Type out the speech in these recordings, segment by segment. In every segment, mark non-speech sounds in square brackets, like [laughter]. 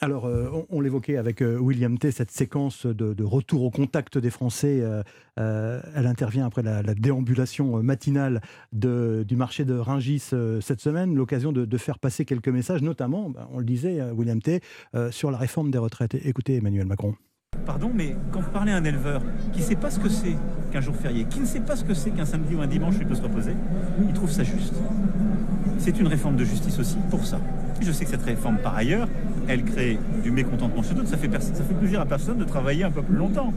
Alors, euh, on, l'évoquait avec euh, William T, cette séquence de, retour au contact des Français, euh, elle intervient après la, déambulation matinale du marché de Ringis cette semaine, l'occasion de, faire passer quelques messages, notamment, bah, on le disait, William T, sur la réforme des retraites. Écoutez Emmanuel Macron. Pardon, mais quand vous parlez à un éleveur qui ne sait pas ce que c'est qu'un jour férié, qui ne sait pas ce que c'est qu'un samedi ou un dimanche où il peut se reposer, il trouve ça juste. C'est une réforme de justice aussi pour ça. Je sais que cette réforme, par ailleurs, elle crée du mécontentement chez d'autres. Ça fait, ça fait plaisir à personne de travailler un peu plus longtemps.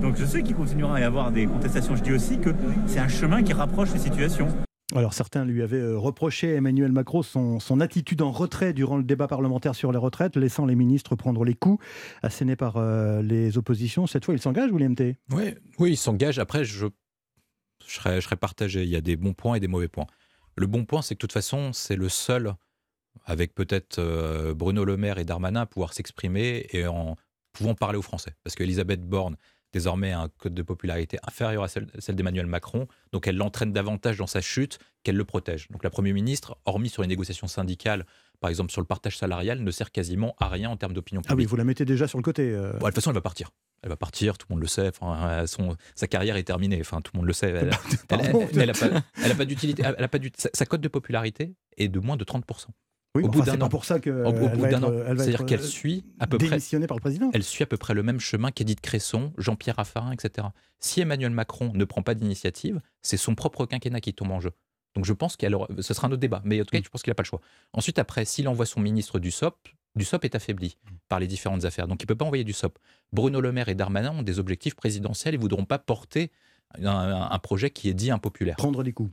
Donc je sais qu'il continuera à y avoir des contestations. Je dis aussi que c'est un chemin qui rapproche les situations. Alors certains lui avaient euh, reproché, Emmanuel Macron, son, son, attitude en retrait durant le débat parlementaire sur les retraites, laissant les ministres prendre les coups, assénés par euh, les oppositions. Cette fois, il s'engage, William T Oui, oui il s'engage. Après, je, je, serais, je serais partagé. Il y a des bons points et des mauvais points. Le bon point, c'est que de toute façon, c'est le seul, avec peut-être euh, Bruno Le Maire et Darmanin, pouvoir s'exprimer et en pouvant parler aux Français. Parce qu'Elisabeth Borne désormais un code de popularité inférieur à celle, d'Emmanuel Macron, donc elle l'entraîne davantage dans sa chute qu'elle le protège. Donc la Première ministre, hormis sur les négociations syndicales, par exemple sur le partage salarial, ne sert quasiment à rien en termes d'opinion publique. Ah oui, vous la mettez déjà sur le côté. Euh. de toute façon, elle va partir. Elle va partir, tout le monde le sait. Enfin, son, sa carrière est terminée. Enfin, tout le monde le sait. Elle, n'a pas, d'utilité. sa cote de popularité est de moins de 30 oui, au bout d'un an. pour ça qu'elle C'est-à-dire qu'elle suit à peu près. par le président. Elle suit à peu près le même chemin qu'Edith Cresson, Jean-Pierre Raffarin, etc. Si Emmanuel Macron ne prend pas d'initiative, c'est son propre quinquennat qui tombe en jeu. Donc je pense qu'il ce sera un autre débat, mais en tout cas, mm. je pense qu'il n'a pas le choix. Ensuite, après, s'il envoie son ministre du SOP, du SOP est affaibli par les différentes affaires, donc il ne peut pas envoyer du SOP. Bruno Le Maire et Darmanin ont des objectifs présidentiels et ne voudront pas porter un, un, projet qui est dit impopulaire. Prendre des coups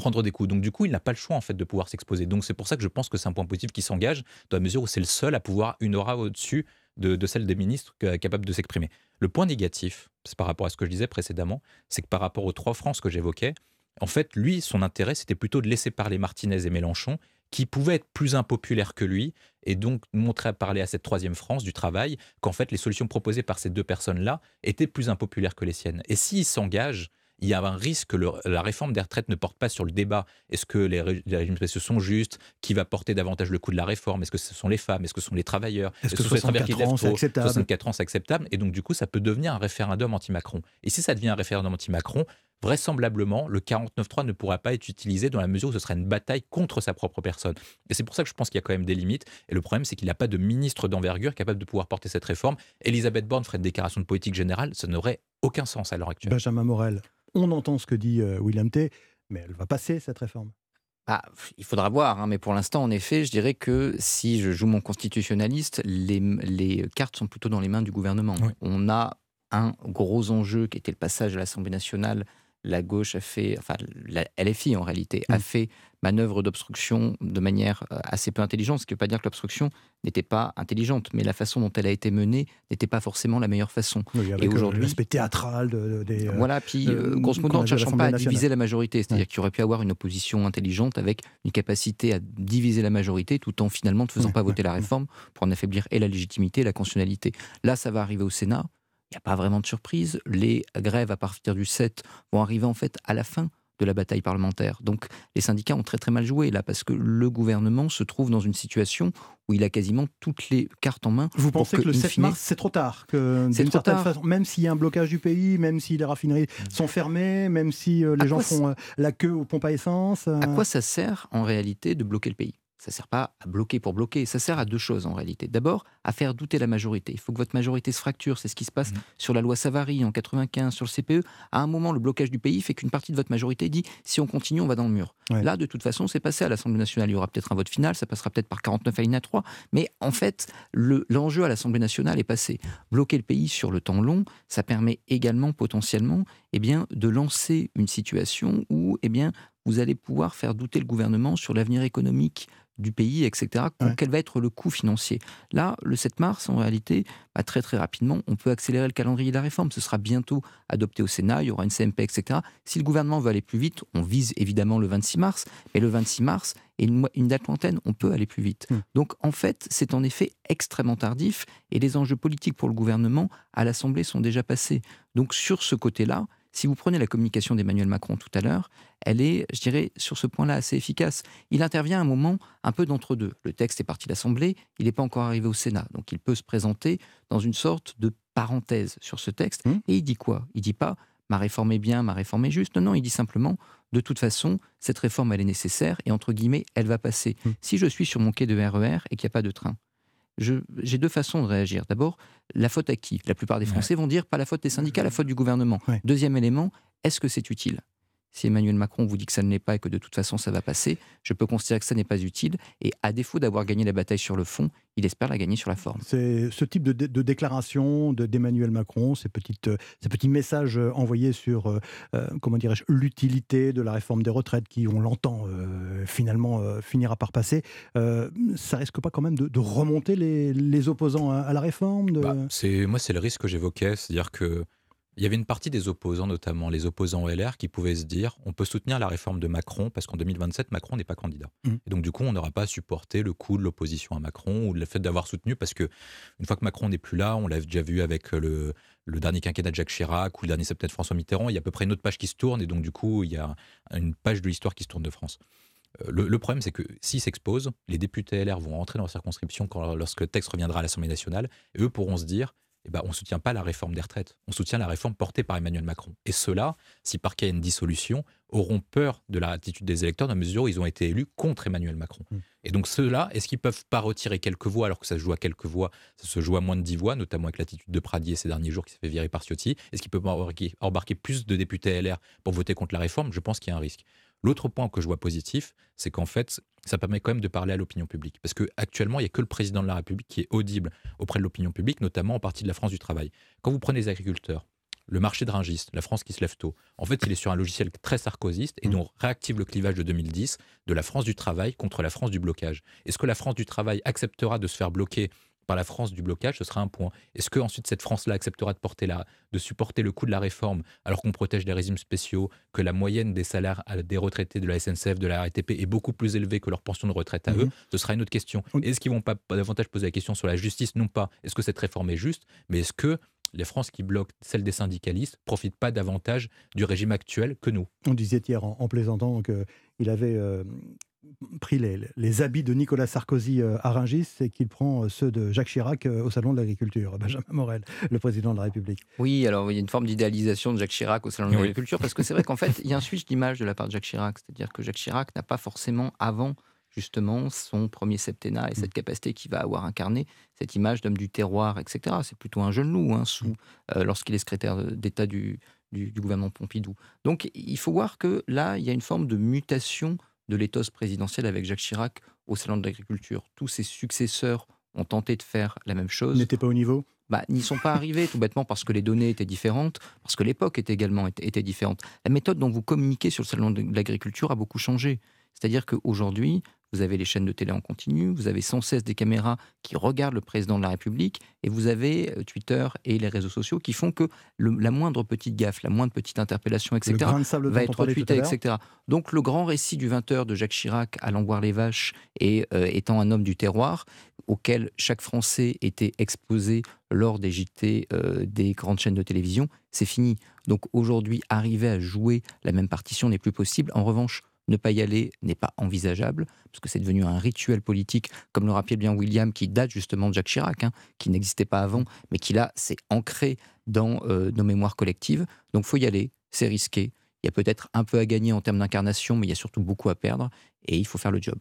prendre des coups. Donc du coup, il n'a pas le choix en fait de pouvoir s'exposer. Donc c'est pour ça que je pense que c'est un point positif qui s'engage dans la mesure où c'est le seul à pouvoir une aura au-dessus de, celle des ministres capables de s'exprimer. Le point négatif, c'est par rapport à ce que je disais précédemment, c'est que par rapport aux trois France que j'évoquais, en fait, lui, son intérêt, c'était plutôt de laisser parler Martinez et Mélenchon, qui pouvaient être plus impopulaires que lui, et donc montrer à parler à cette troisième France du travail qu'en fait, les solutions proposées par ces deux personnes-là étaient plus impopulaires que les siennes. Et s'il s'engage il y a un risque que la réforme des retraites ne porte pas sur le débat. Est-ce que les, régimes spéciaux sont justes? Qui va porter davantage le coût de la réforme? Est-ce que ce sont les femmes? Est-ce que ce sont les travailleurs? Est-ce que, ce sont les travailleurs qui ans, c'est acceptable? 64 ans, c'est acceptable. Et donc, du coup, ça peut devenir un référendum anti-Macron. Et si ça devient un référendum anti-Macron, vraisemblablement, le 49.3 ne pourra pas être utilisé dans la mesure où ce serait une bataille contre sa propre personne. Et c'est pour ça que je pense qu'il y a quand même des limites. Et le problème, c'est qu'il n'a pas de ministre d'envergure capable de pouvoir porter cette réforme. Elisabeth Borne ferait une déclaration de politique générale, ça n'aurait aucun sens à l'heure actuelle. Benjamin Morel. On entend ce que dit euh, William T, mais elle va passer cette réforme. Ah, il faudra voir, hein, mais pour l'instant, en effet, je dirais que si je joue mon constitutionnaliste, les, cartes sont plutôt dans les mains du gouvernement. On a un gros enjeu qui était le passage à l'Assemblée nationale la gauche a fait, enfin la LFI en réalité, a mm. fait manœuvre d'obstruction de manière euh, assez peu intelligente, ce qui ne veut pas dire que l'obstruction n'était pas intelligente, mais la façon dont elle a été menée n'était pas forcément la meilleure façon. et euh, aujourd'hui, l'aspect théâtral des. Euh, voilà, puis grosso modo, en ne cherchant pas à diviser la majorité, c'est-à-dire qu'il aurait pu avoir une opposition intelligente avec une capacité à diviser la majorité, tout en finalement ne faisant pas voter la réforme pour en affaiblir et la légitimité et la constitutionnalité. Là, ça va arriver au Sénat il n'y a pas vraiment de surprise. Les grèves à partir du 7 vont arriver en fait à la fin de la bataille parlementaire. Donc les syndicats ont très très mal joué là parce que le gouvernement se trouve dans une situation où il a quasiment toutes les cartes en main. Vous pensez que, le 7 mars c'est trop tard que C'est trop tard. même s'il y a un blocage du pays, même si les raffineries mmh. sont fermées, même si euh, les gens font euh, la queue aux pompes à essence. À quoi ça sert en réalité de bloquer le pays? Ça ne sert pas à bloquer pour bloquer, ça sert à deux choses en réalité. D'abord, à faire douter la majorité. Il faut que votre majorité se fracture, c'est ce qui se passe mmh. sur la loi Savary en 95, sur le CPE. À un moment, le blocage du pays fait qu'une partie de votre majorité dit si on continue, on va dans le mur. Là, de toute façon, c'est passé à l'Assemblée nationale. Il y aura peut-être un vote final, ça passera peut-être par 49 à 3, mais en fait, l'enjeu à l'Assemblée nationale est passé. Bloquer le pays sur le temps long, ça permet également potentiellement eh bien, de lancer une situation où eh bien, vous allez pouvoir faire douter le gouvernement sur l'avenir économique du pays, etc. Quel va être le coût financier Là, le 7 mars, en réalité, bah, très très rapidement, on peut accélérer le calendrier de la réforme. Ce sera bientôt adopté au Sénat, il y aura une CMP, etc. Si le gouvernement veut aller plus vite, on vise évidemment le 26 mars, mais le 26 mars et une, date lointaine, on peut aller plus vite. Hmm. Donc en fait, c'est en effet extrêmement tardif et les enjeux politiques pour le gouvernement à l'Assemblée sont déjà passés. Donc sur ce côté-là, Si vous prenez la communication d'Emmanuel Macron tout à l'heure, elle est, je dirais, sur ce point-là assez efficace. Il intervient à un moment un peu d'entre-deux. Le texte est parti de l'Assemblée, il n'est pas encore arrivé au Sénat, donc il peut se présenter dans une sorte de parenthèse sur ce texte. Mmh. Et il dit quoi? Il dit pas ma réforme est bien, ma réforme est juste. Non, non, il dit simplement, de toute façon, cette réforme, elle est nécessaire et entre guillemets, elle va passer. Mmh. Si je suis sur mon quai de RER e et qu'il n'y a pas de train, j'ai deux façons de réagir. D'abord, la faute à qui? La plupart des Français vont dire pas la faute des syndicats, la faute du gouvernement. Deuxième élément, est-ce que c'est utile? Si Emmanuel Macron vous dit que ça ne l'est pas et que de toute façon ça va passer, je peux considérer que ça n'est pas utile. Et à défaut d'avoir gagné la bataille sur le fond, il espère la gagner sur la forme. C'est ce type de, de déclaration d'Emmanuel Macron, ces, petites, ces petits messages envoyés sur, euh, euh, comment dirais-je, l'utilité de la réforme des retraites qui, on l'entend, euh, finalement finira par passer, ça risque pas quand même de, remonter les, les, opposants à, la réforme bah, Moi, c'est le risque que j'évoquais, c'est-à-dire que il y avait une partie des opposants, notamment les opposants LR, qui pouvaient se dire on peut soutenir la réforme de Macron parce qu'en 2027, Macron n'est pas candidat. Mmh. Et donc, du coup, on n'aura pas supporté le coup de l'opposition à Macron ou le fait d'avoir soutenu parce que une fois que Macron n'est plus là, on l'a déjà vu avec le, dernier quinquennat de Jacques Chirac ou le dernier septembre de François Mitterrand, il y a à peu près une autre page qui se tourne et donc, du coup, il y a une page de l'histoire qui se tourne de France. Euh, le, problème, c'est que s'ils s'exposent, les députés LR vont rentrer dans leur circonscription quand, lorsque le texte reviendra à l'Assemblée nationale, et eux pourront se dire eh ben, on ne soutient pas la réforme des retraites, on soutient la réforme portée par Emmanuel Macron. Et ceux-là, si par cas il y a une dissolution, auront peur de l'attitude des électeurs dans la mesure où ils ont été élus contre Emmanuel Macron. Mmh. Et donc ceux-là, est-ce qu'ils peuvent pas retirer quelques voix alors que ça se joue à quelques voix, ça se joue à moins de 10 voix, notamment avec l'attitude de Pradier ces derniers jours qui s'est fait virer par Ciotti? Est-ce qu'ils peuvent embarquer plus de députés LR pour voter contre la réforme? Je pense qu'il y a un risque. L'autre point que je vois positif, c'est qu'en fait, ça permet quand même de parler à l'opinion publique. Parce qu'actuellement, il n'y a que le président de la République qui est audible auprès de l'opinion publique, notamment en partie de la France du travail. Quand vous prenez les agriculteurs, le marché de Rungis, la France qui se lève tôt, en fait, il est sur un logiciel très sarkozyste et mmh. donc réactive le clivage de 2010 de la France du travail contre la France du blocage. Est-ce que la France du travail acceptera de se faire bloquer par la France du blocage, ce sera un point. Est-ce que ensuite cette France-là acceptera de porter la, de supporter le coût de la réforme alors qu'on protège les régimes spéciaux, que la moyenne des salaires des retraités de la SNCF, de la RATP est beaucoup plus élevée que leur pension de retraite à eux mhm. Ce sera une autre question. Est-ce qu'ils vont pas, davantage poser la question sur la justice? Non pas est-ce que cette réforme est juste, mais est-ce que les France qui bloquent celle des syndicalistes profitent pas davantage du régime actuel que nous? On disait hier en, plaisantant qu'il avait euh, pris les, habits de Nicolas Sarkozy euh, à Rungis et qu'il prend euh, ceux de Jacques Chirac euh, au Salon de l'Agriculture. Benjamin Morel, le président de la République. Oui, alors il y a une forme d'idéalisation de Jacques Chirac au Salon de l'Agriculture parce que c'est vrai qu'en fait, [laughs] il y a un switch d'image de la part de Jacques Chirac. C'est-à-dire que Jacques Chirac n'a pas forcément avant justement son premier septennat et cette mm. capacité qu'il va avoir incarné, cette image d'homme du terroir, etc. C'est plutôt un jeune loup hein, sous, mm. lorsqu'il est secrétaire d'État du, du, du, gouvernement Pompidou. Donc il faut voir que là, il y a une forme de mutation de l'éthos présidentiel avec Jacques Chirac au Salon de l'Agriculture. Tous ses successeurs ont tenté de faire la même chose. N'étaient pas au niveau? Bah, n'y sont pas arrivés tout bêtement parce que les données étaient différentes, parce que l'époque était également était différente. La méthode dont vous communiquez sur le salon de l'agriculture a beaucoup changé. C'est-à-dire qu'aujourd'hui, vous avez les chaînes de télé en continu, vous avez sans cesse des caméras qui regardent le président de la République, et vous avez euh, Twitter et les réseaux sociaux qui font que la moindre petite gaffe, la moindre petite interpellation, etc., va être retweetée, etc. Donc le grand récit du 20h de Jacques Chirac allant voir les vaches et euh, étant un homme du terroir, auquel chaque Français était exposé lors des JT euh, des grandes chaînes de télévision, c'est fini. Donc aujourd'hui, arriver à jouer la même partition n'est plus possible. En revanche, ne pas y aller n'est pas envisageable, parce que c'est devenu un rituel politique, comme le rappelait bien William, qui date justement de Jacques Chirac, hein, qui n'existait pas avant, mais qui là s'est ancré dans euh, nos mémoires collectives. Donc faut y aller, c'est risqué. Il y a peut-être un peu à gagner en termes d'incarnation, mais il y a surtout beaucoup à perdre, et il faut faire le job.